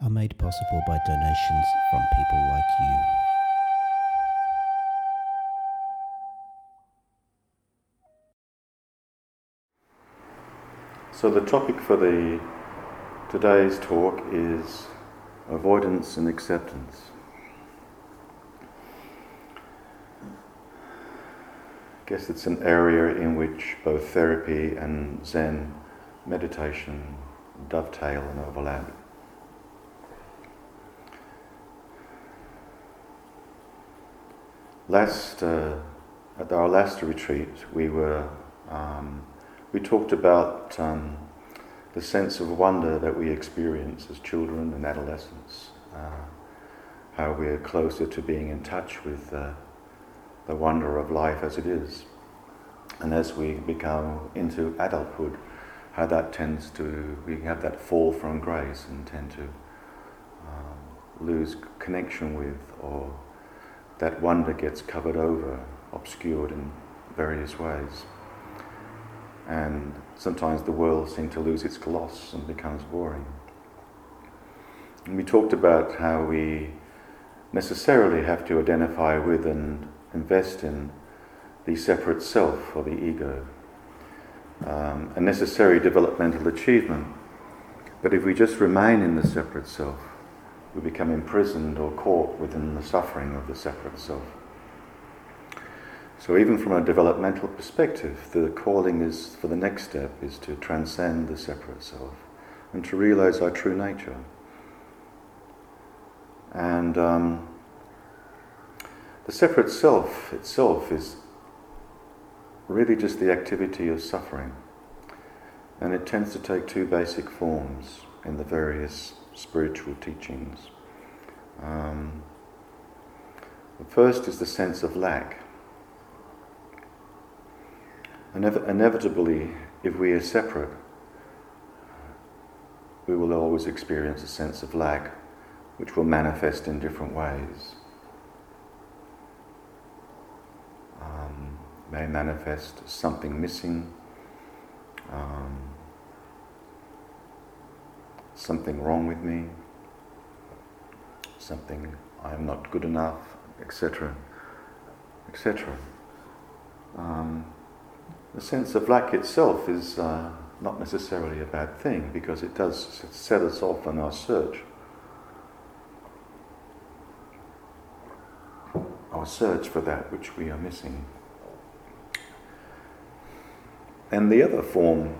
are made possible by donations from people like you. So the topic for the today's talk is avoidance and acceptance. I guess it's an area in which both therapy and Zen meditation dovetail and overlap. Last uh, at our last retreat, we were um, we talked about um, the sense of wonder that we experience as children and adolescents, uh, how we're closer to being in touch with uh, the wonder of life as it is, and as we become into adulthood, how that tends to we have that fall from grace and tend to um, lose connection with or that wonder gets covered over, obscured in various ways. And sometimes the world seems to lose its gloss and becomes boring. And we talked about how we necessarily have to identify with and invest in the separate self or the ego, um, a necessary developmental achievement. But if we just remain in the separate self, we become imprisoned or caught within the suffering of the separate self. So even from a developmental perspective, the calling is for the next step is to transcend the separate self and to realize our true nature. And um, the separate self itself is really just the activity of suffering. And it tends to take two basic forms in the various spiritual teachings. Um, the first is the sense of lack. inevitably, if we are separate, we will always experience a sense of lack, which will manifest in different ways. Um, may manifest something missing, um, something wrong with me, something I am not good enough, etc., etc. Um, the sense of lack itself is uh, not necessarily a bad thing because it does set us off on our search. Our search for that which we are missing. And the other form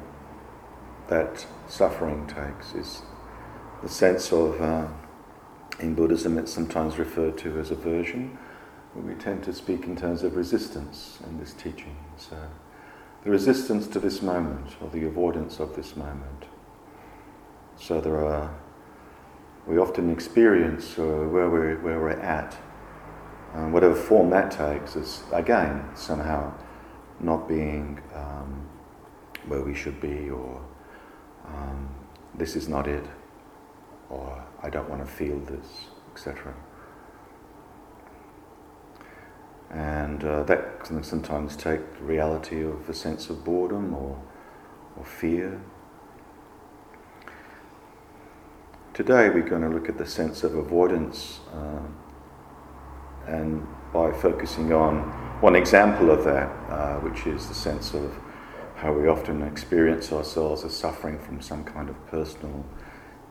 that suffering takes is the sense of, uh, in Buddhism, it's sometimes referred to as aversion. We tend to speak in terms of resistance in this teaching. So, the resistance to this moment or the avoidance of this moment. So there are, we often experience uh, where, we're, where we're at, and whatever form that takes is, again, somehow not being um, where we should be, or um, this is not it, or I don't want to feel this, etc. And uh, that can sometimes take the reality of a sense of boredom or, or fear. Today we're going to look at the sense of avoidance uh, and by focusing on one example of that, uh, which is the sense of how we often experience ourselves as suffering from some kind of personal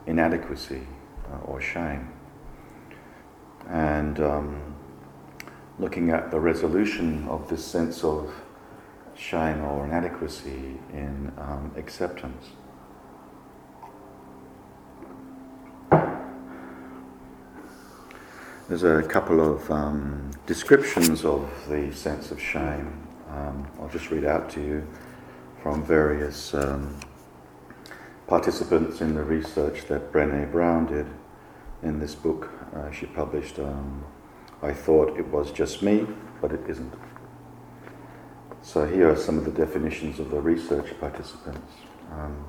inadequacy uh, or shame. And um, looking at the resolution of this sense of shame or inadequacy in um, acceptance. There's a couple of um, descriptions of the sense of shame. Um, I'll just read out to you from various um, participants in the research that Brene Brown did. in this book uh, she published. Um, I thought it was just me, but it isn't. So here are some of the definitions of the research participants. Um,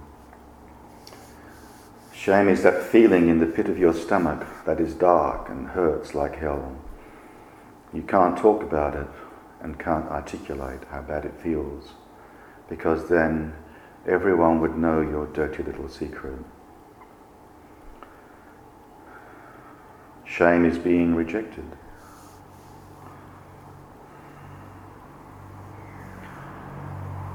shame is that feeling in the pit of your stomach that is dark and hurts like hell. You can't talk about it and can't articulate how bad it feels because then everyone would know your dirty little secret. Shame is being rejected.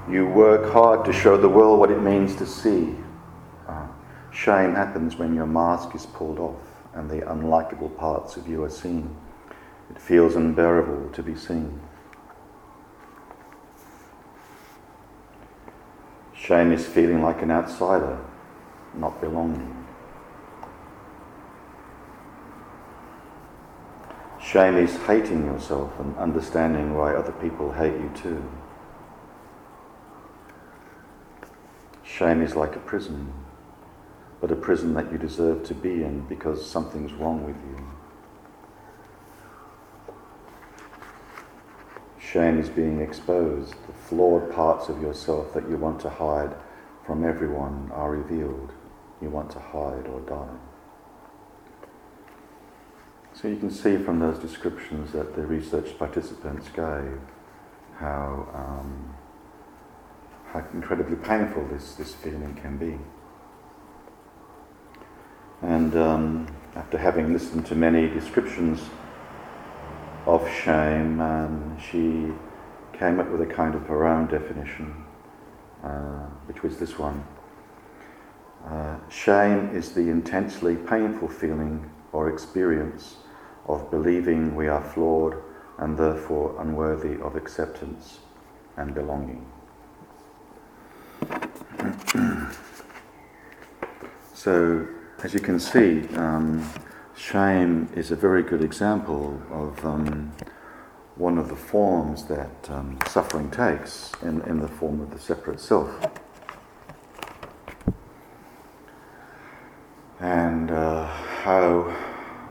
You work hard to show the world what it means to see. Uh, shame happens when your mask is pulled off and the unlikable parts of you are seen. It feels unbearable to be seen. Shame is feeling like an outsider, not belonging. Shame is hating yourself and understanding why other people hate you too. Shame is like a prison, but a prison that you deserve to be in because something's wrong with you. Shame is being exposed. The flawed parts of yourself that you want to hide from everyone are revealed. You want to hide or die. So you can see from those descriptions that the research participants gave how, um, how incredibly painful this, this feeling can be. And um, after having listened to many descriptions of shame, and she came up with a kind of her own definition, uh, which was this one. Uh, shame is the intensely painful feeling or experience of believing we are flawed and therefore unworthy of acceptance and belonging. so, as you can see, um, shame is a very good example of um, one of the forms that um, suffering takes in, in the form of the separate self. And uh, how,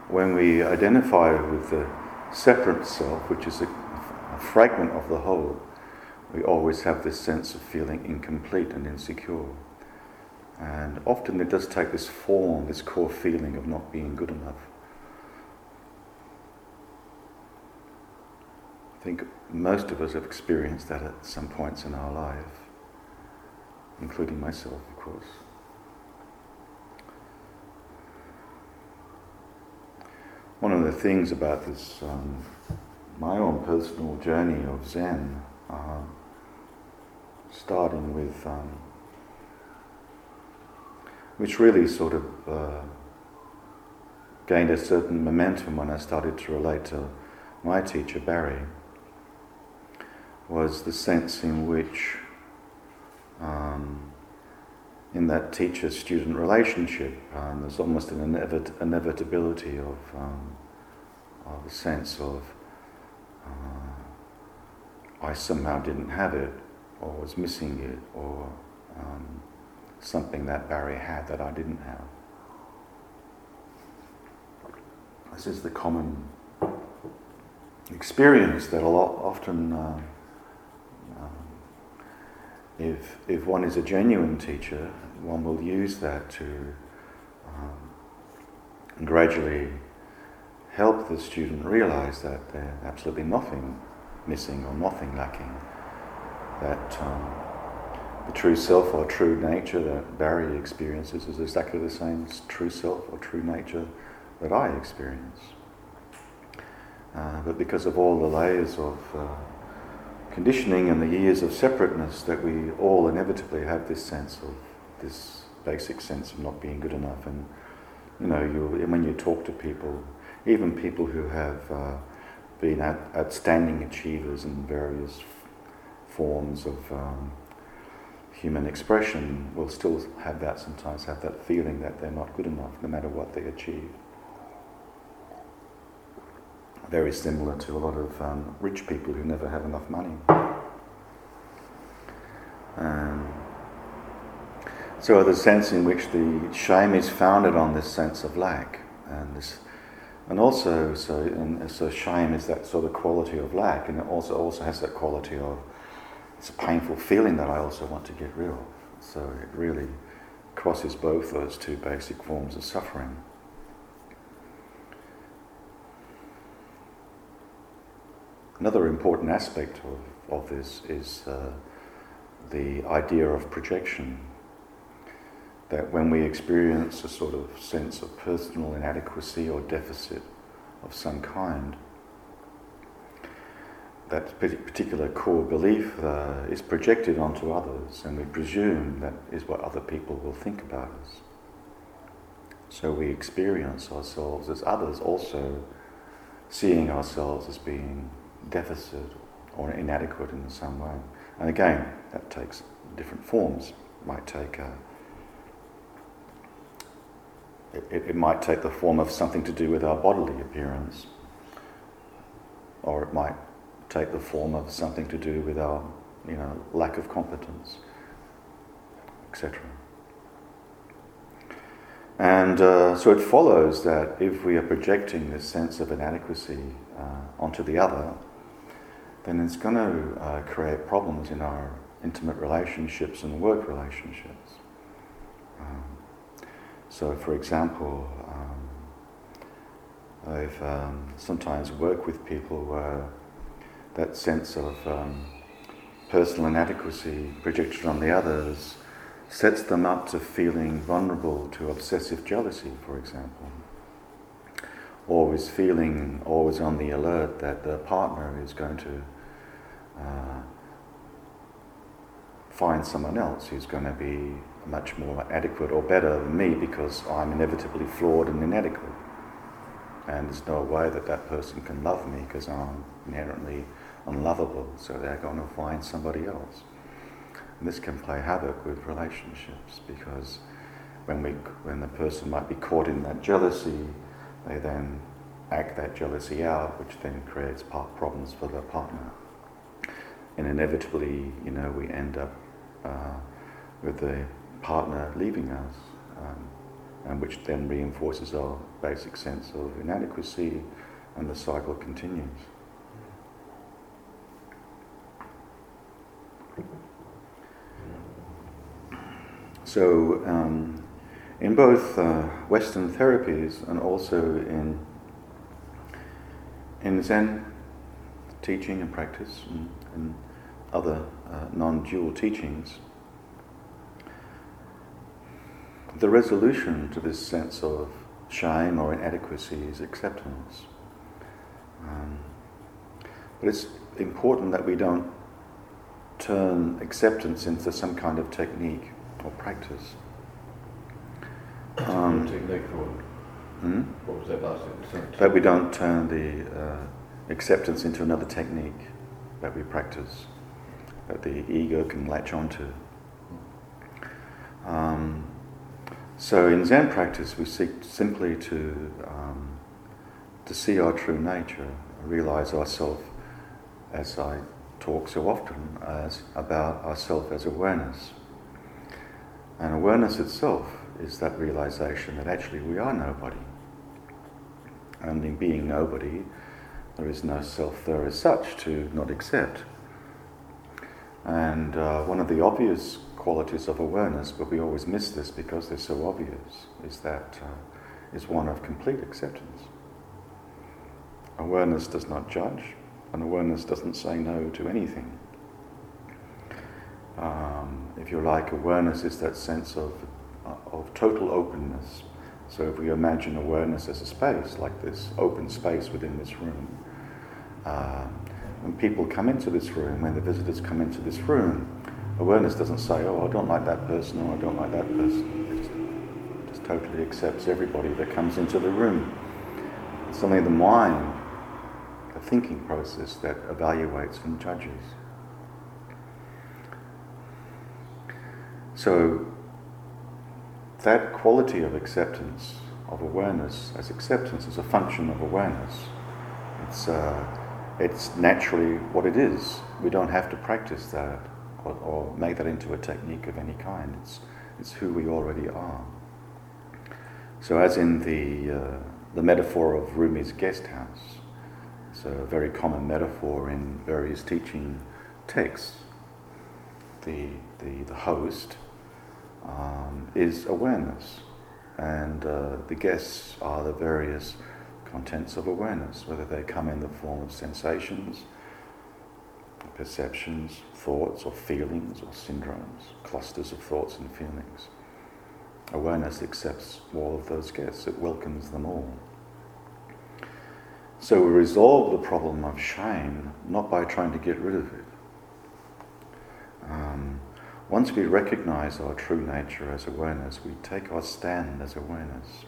when we identify with the separate self, which is a, a fragment of the whole, we always have this sense of feeling incomplete and insecure. And often it does take this form, this core feeling of not being good enough. I think most of us have experienced that at some points in our life, including myself, of course. One of the things about this, um, my own personal journey of Zen, uh, starting with um, which really sort of uh, gained a certain momentum when I started to relate to my teacher, Barry, was the sense in which, um, in that teacher student relationship, um, there's almost an inevit- inevitability of, um, of a sense of uh, I somehow didn't have it, or was missing it, or um, something that Barry had that I didn't have. This is the common experience that a lot often, uh, um, if if one is a genuine teacher, one will use that to um, gradually help the student realize that there's absolutely nothing missing or nothing lacking. That um, the true self or true nature that Barry experiences is exactly the same as true self or true nature that I experience. Uh, but because of all the layers of uh, conditioning and the years of separateness, that we all inevitably have this sense of this basic sense of not being good enough. And you know, you, when you talk to people, even people who have uh, been outstanding achievers in various forms of um, human expression will still have that sometimes, have that feeling that they're not good enough no matter what they achieve. Very similar to a lot of um, rich people who never have enough money. Um, so the sense in which the shame is founded on this sense of lack and this, and also so and so shame is that sort of quality of lack, and it also also has that quality of it's a painful feeling that I also want to get rid of. So it really crosses both those two basic forms of suffering. Another important aspect of, of this is uh, the idea of projection. That when we experience a sort of sense of personal inadequacy or deficit of some kind, that particular core belief uh, is projected onto others, and we presume that is what other people will think about us. So we experience ourselves as others also seeing ourselves as being deficit or inadequate in some way. And again, that takes different forms. It might take a, it, it might take the form of something to do with our bodily appearance, or it might take the form of something to do with our, you know, lack of competence, etc. And uh, so it follows that if we are projecting this sense of inadequacy uh, onto the other, then it's going to uh, create problems in our intimate relationships and work relationships. Um, so, for example, um, I've um, sometimes worked with people where that sense of um, personal inadequacy projected on the others sets them up to feeling vulnerable to obsessive jealousy, for example always feeling, always on the alert that the partner is going to uh, find someone else who's going to be much more adequate or better than me because I'm inevitably flawed and inadequate. And there's no way that that person can love me because I'm inherently unlovable, so they're going to find somebody else. And this can play havoc with relationships because when, we, when the person might be caught in that jealousy, they then act that jealousy out, which then creates problems for their partner. And inevitably, you know, we end up uh, with the partner leaving us, um, and which then reinforces our basic sense of inadequacy, and the cycle continues. So, um, in both uh, Western therapies and also in in Zen teaching and practice and, and other uh, non-dual teachings, the resolution to this sense of shame or inadequacy is acceptance. Um, but it's important that we don't turn acceptance into some kind of technique or practice. Um, hmm? what was that last thing? That we don't turn the uh, acceptance into another technique that we practice, that the ego can latch onto. Um, so in Zen practice, we seek simply to um, to see our true nature, realize ourself, as I talk so often, as about ourself as awareness. And awareness itself is that realization that actually we are nobody. And in being nobody, there is no self there as such to not accept. And uh, one of the obvious qualities of awareness, but we always miss this because they're so obvious, is that uh, is one of complete acceptance. Awareness does not judge, and awareness doesn't say no to anything. Um, if you like, awareness is that sense of, uh, of total openness. So if we imagine awareness as a space, like this open space within this room, uh, when people come into this room, when the visitors come into this room, awareness doesn't say, oh, I don't like that person or I don't like that person. It just, totally accepts everybody that comes into the room. It's in the mind, a thinking process that evaluates and judges. So, that quality of acceptance, of awareness as acceptance, is a function of awareness. It's, uh, it's naturally what it is. We don't have to practice that or, or make that into a technique of any kind. It's, it's who we already are. So, as in the, uh, the metaphor of Rumi's guest house. It's a very common metaphor in various teaching texts. The, the, the host um, is awareness, and uh, the guests are the various contents of awareness, whether they come in the form of sensations, perceptions, thoughts, or feelings, or syndromes, clusters of thoughts and feelings. Awareness accepts all of those guests, it welcomes them all. So we resolve the problem of shame not by trying to get rid of it. Um, once we recognize our true nature as awareness, we take our stand as awareness.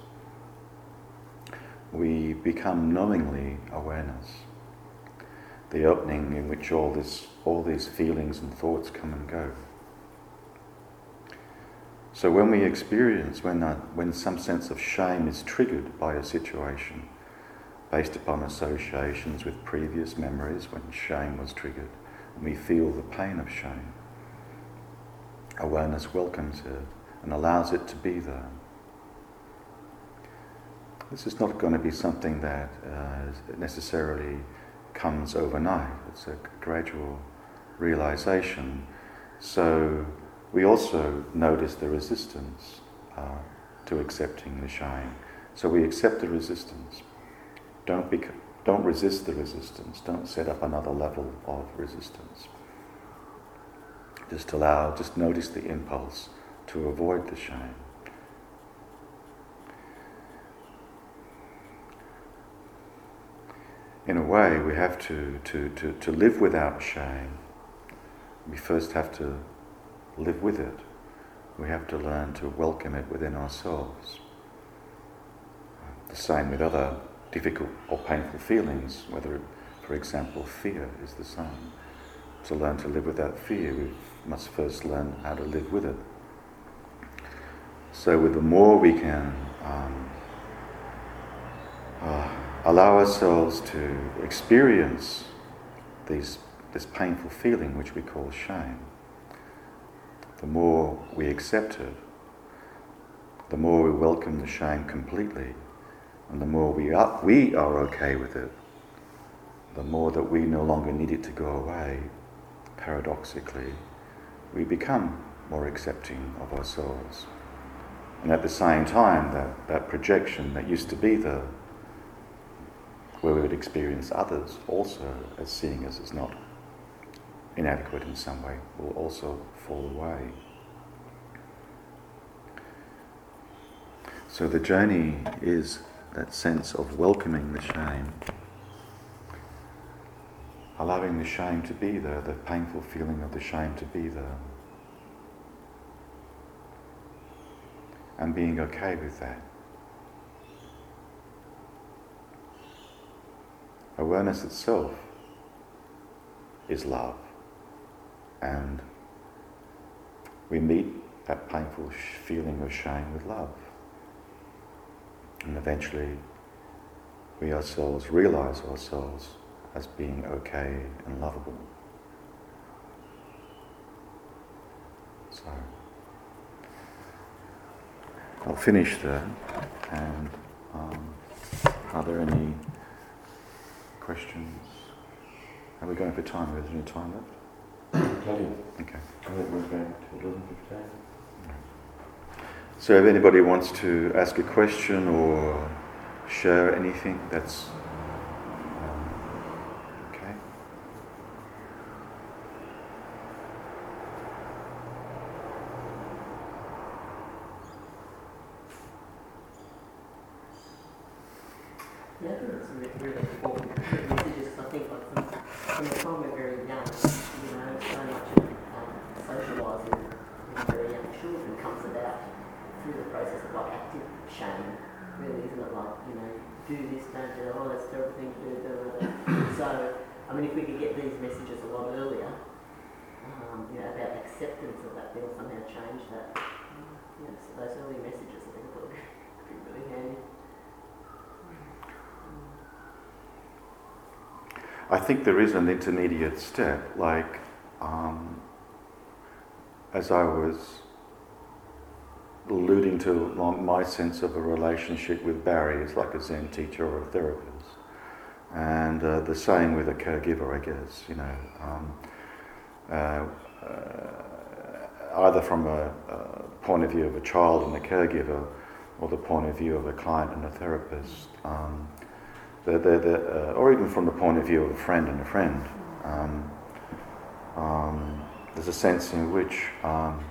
We become knowingly awareness. The opening in which all, this, all these feelings and thoughts come and go. So when we experience, when, when some sense of shame is triggered by a situation, based upon associations with previous memories when shame was triggered, and we feel the pain of shame. Awareness welcomes it and allows it to be there. This is not going to be something that uh, necessarily comes overnight. It's a gradual realization. So we also notice the resistance uh, to accepting the shame. So we accept the resistance. Don't, bec- don't resist the resistance. Don't set up another level of resistance. Just allow, just notice the impulse to avoid the shame. In a way, we have to, to, to, to live without shame. We first have to live with it. We have to learn to welcome it within ourselves. The same with other difficult or painful feelings, whether, for example, fear is the same. To learn to live without fear, we must first learn how to live with it. So, with the more we can um, uh, allow ourselves to experience these, this painful feeling, which we call shame, the more we accept it, the more we welcome the shame completely, and the more we are, we are okay with it, the more that we no longer need it to go away, paradoxically, we become more accepting of ourselves. And at the same time, that, that projection that used to be there, where we would experience others also as seeing us as not inadequate in some way, will also fall away. So the journey is that sense of welcoming the shame, allowing the shame to be there, the painful feeling of the shame to be there, and being okay with that. Awareness itself is love, and we meet that painful feeling of shame with love. And eventually, we ourselves realize ourselves as being okay and lovable. So, I'll finish there. And um, are there any questions? Are we going for time? Is there any time left? Plenty. Okay. I think we're going to eleven fifteen. So if anybody wants to ask a question or share anything, that's um, okay. Yeah, I think it's re- really important messages. I think like from, from the time we're very young, you know, so much of um, socialising in very young children comes about through the process of like active shame, really, isn't it? Like, you know, do this, don't do that, oh, that's a terrible thing to do, da, da, da. So, I mean, if we could get these messages a lot earlier, um, you know, about acceptance of that, they'll somehow change that. You know, so those early messages, I think, will be be really handy. I think there is an intermediate step, like um, as I was alluding to my sense of a relationship with Barry is like a Zen teacher or a therapist. And uh, the same with a caregiver, I guess, you know. Um, uh, uh, either from a, a, point of view of a child and a caregiver or the point of view of a client and a therapist. Um, they're, they're, they're, uh, or even from the point of view of a friend and a friend. Um, um, there's a sense in which um,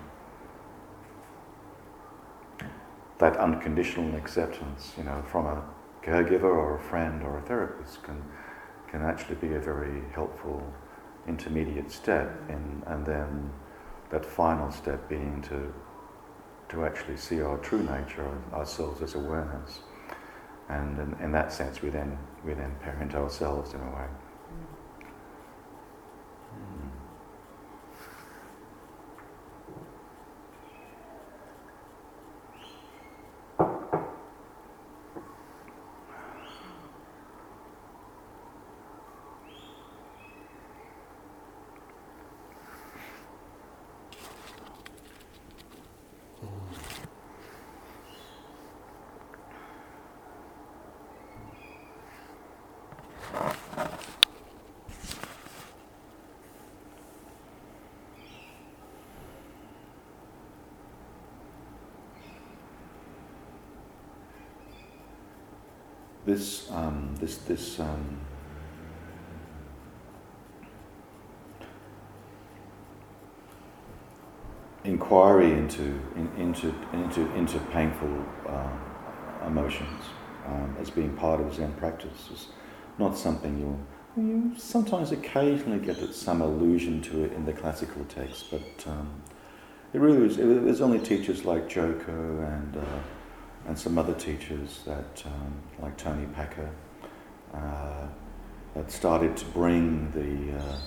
that unconditional acceptance, you know, from a caregiver or a friend or a therapist can can actually be a very helpful intermediate step in, and then that final step being to to actually see our true nature, ourselves as awareness. And in, in that sense, we then, we then parent ourselves in a way. this um, this this um, inquiry into in, into into into painful uh, emotions um, as being part of Zen practice is not something you'll you sometimes occasionally get some allusion to it in the classical text, but um, it really was. It was only teachers like Joko and uh, and some other teachers that, um, like Toni Packer, uh, that started to bring the uh,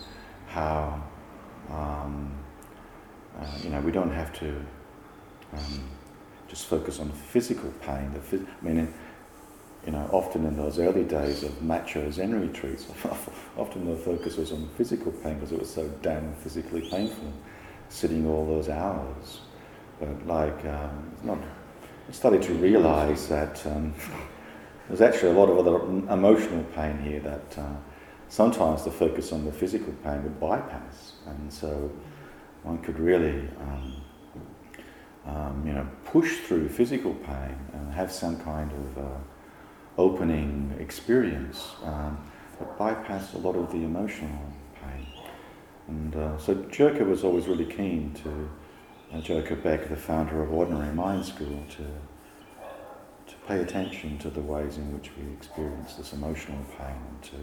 how um, uh, you know we don't have to um, just focus on physical pain. The phys- I mean, you know, often in those early days of macho Zen retreats, often the focus was on physical pain because it was so damn physically painful, sitting all those hours. But like, um, not I started to realize that um, there's actually a lot of other emotional pain here that uh, sometimes the focus on the physical pain would bypass. And so one could really, um, um, you know, push through physical pain and have some kind of uh, opening experience um, that bypass a lot of the emotional pain. And uh, so Joko was always really keen to uh, Joko Beck, the founder of Ordinary Mind School, to pay attention to the ways in which we experience this emotional pain, and to,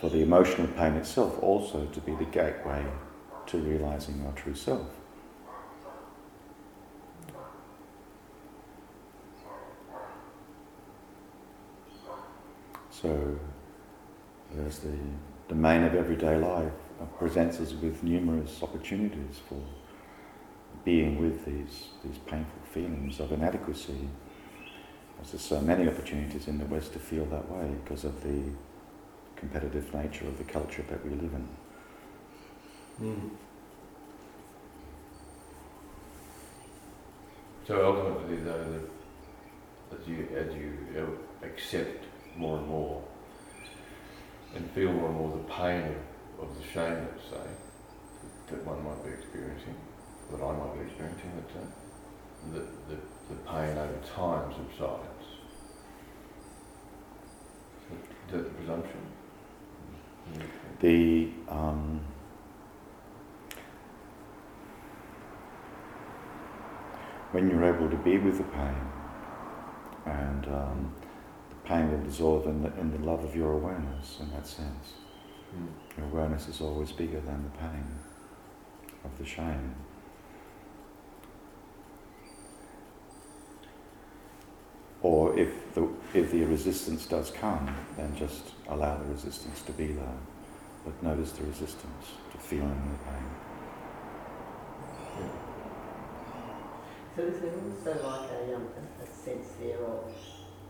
for the emotional pain itself also to be the gateway to realizing our true self. So as the domain of everyday life presents us with numerous opportunities for being with these, these painful feelings of inadequacy. There's so many opportunities in the West to feel that way because of the competitive nature of the culture that we live in. Mm. So ultimately, though, as you as you accept more and more and feel more and more the pain of, of the shame, let's say, that one might be experiencing, that I might be experiencing, that uh, the, the, the pain over time subsides. The presumption? The um, when you're able to be with the pain, and um, the pain will dissolve in the, in the love of your awareness in that sense. Mm. Your awareness is always bigger than the pain of the shame. Or if the, if the resistance does come, then just allow the resistance to be there. But notice the resistance to feeling the pain. So is there also like a, um, a, sense there of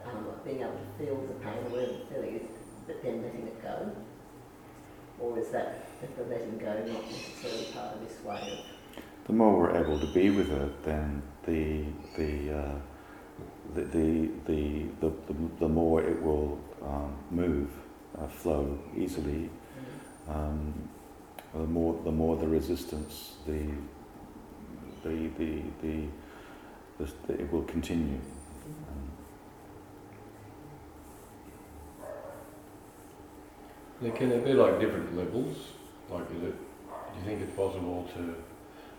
um, like being able to feel the pain, where the feeling is, but then letting it go? Or is that the letting go not necessarily part of this way of the more we're able to be with it, then the the uh, the, the, the, the, the, more it will um, move, uh, flow easily. Um, the more the more the resistance, the the the the, the, the it will continue. Can there be like different levels? Like, is it? Do you think it's possible to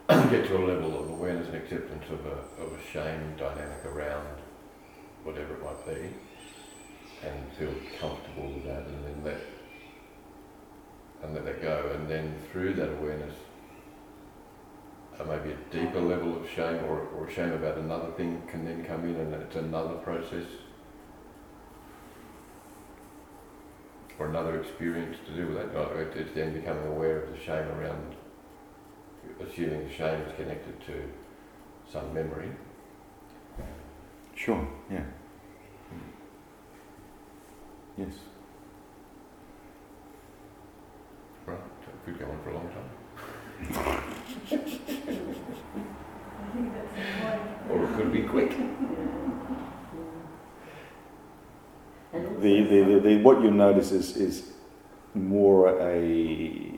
get to a level of awareness and acceptance of a of a shame dynamic around whatever it might be, and feel comfortable with that, and then let and let that go, and then through that awareness, uh, maybe a deeper level of shame or, or shame about another thing can then come in, and it's another process or another experience to do with that. Like it's then becoming aware of the shame around, assuming the shame is connected to some memory. Sure, yeah. Yes. Right, so it could go on for a long time. or it could be quick. The, the, the, the, what you notice is, is more a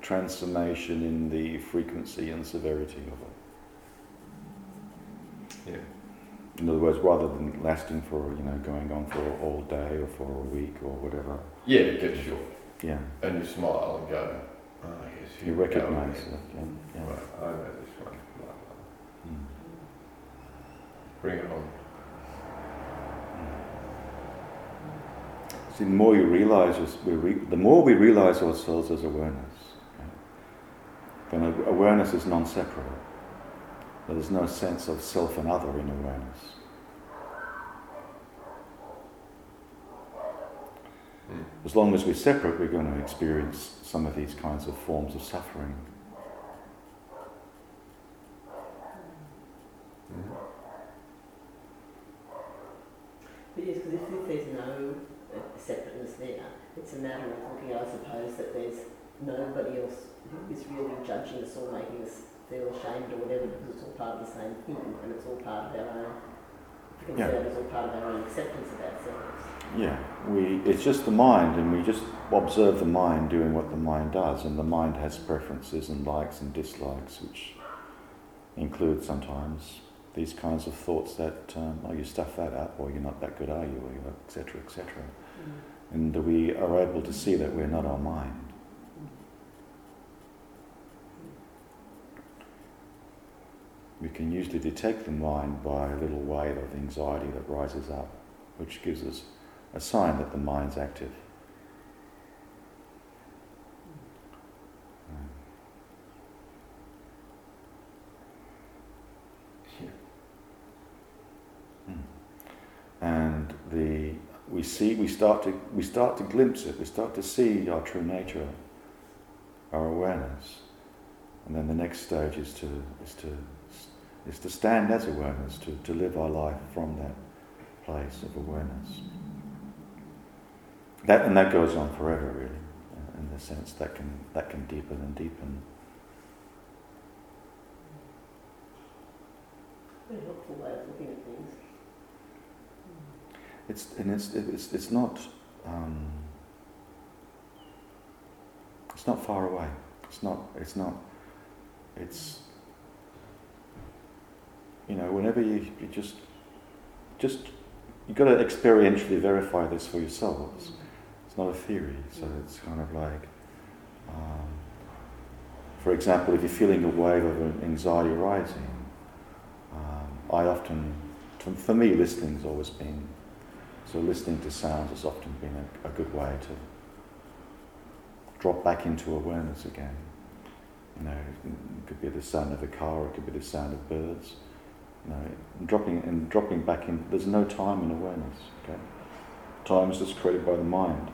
transformation in the frequency and severity of it. Yeah. In other words, rather than lasting for, you know, going on for all day or for a week or whatever. Yeah, it gets short. Yeah. And you smile and go, oh, yes, you recognise it. Yeah. yeah. Right, I know this one. Mm. Bring it on. See, the more you realise, we re- the more we realise ourselves as awareness, then awareness is non-separate. There's no sense of self and other in awareness. Hmm. As long as we're separate, we're going to experience some of these kinds of forms of suffering. But yes, because if there's no separateness there, it's a matter of looking, I suppose, that there's nobody else who is really judging us or making us feel ashamed or whatever because it's all part of the same thing and it's all part of our own, yeah. it's all part of our own acceptance of ourselves. Yeah, we, it's just the mind and we just observe the mind doing what the mind does and the mind has preferences and likes and dislikes which include sometimes these kinds of thoughts that, um, oh, you stuff that up or you're not that good, are you, or etc., etc. Mm. And we are able to see that we're not our mind. We can usually detect the mind by a little wave of anxiety that rises up, which gives us a sign that the mind's active. Hmm. And the we see we start to we start to glimpse it, we start to see our true nature, our awareness. And then the next stage is to is to is to stand as awareness, to, to live our life from that place of awareness. That, and that goes on forever, really, uh, in the sense that can, that can deepen and deepen. Very helpful way of looking at things. It's, and it's, it's, it's not, um, it's not far away. It's not, it's not, it's, you know, whenever you, you just, just, you've got to experientially verify this for yourselves. It's not a theory, so it's kind of like, um, for example, if you're feeling a wave of anxiety rising, um, I often, for me, listening's always been, so listening to sounds has often been a, a good way to drop back into awareness again. You know, it could be the sound of a car, it could be the sound of birds. Dropping and dropping back in. There's no time in awareness. Okay, time is just created by the mind.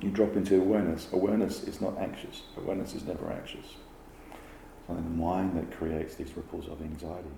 You drop into awareness. Awareness is not anxious. Awareness is never anxious. It's only the mind that creates these ripples of anxiety.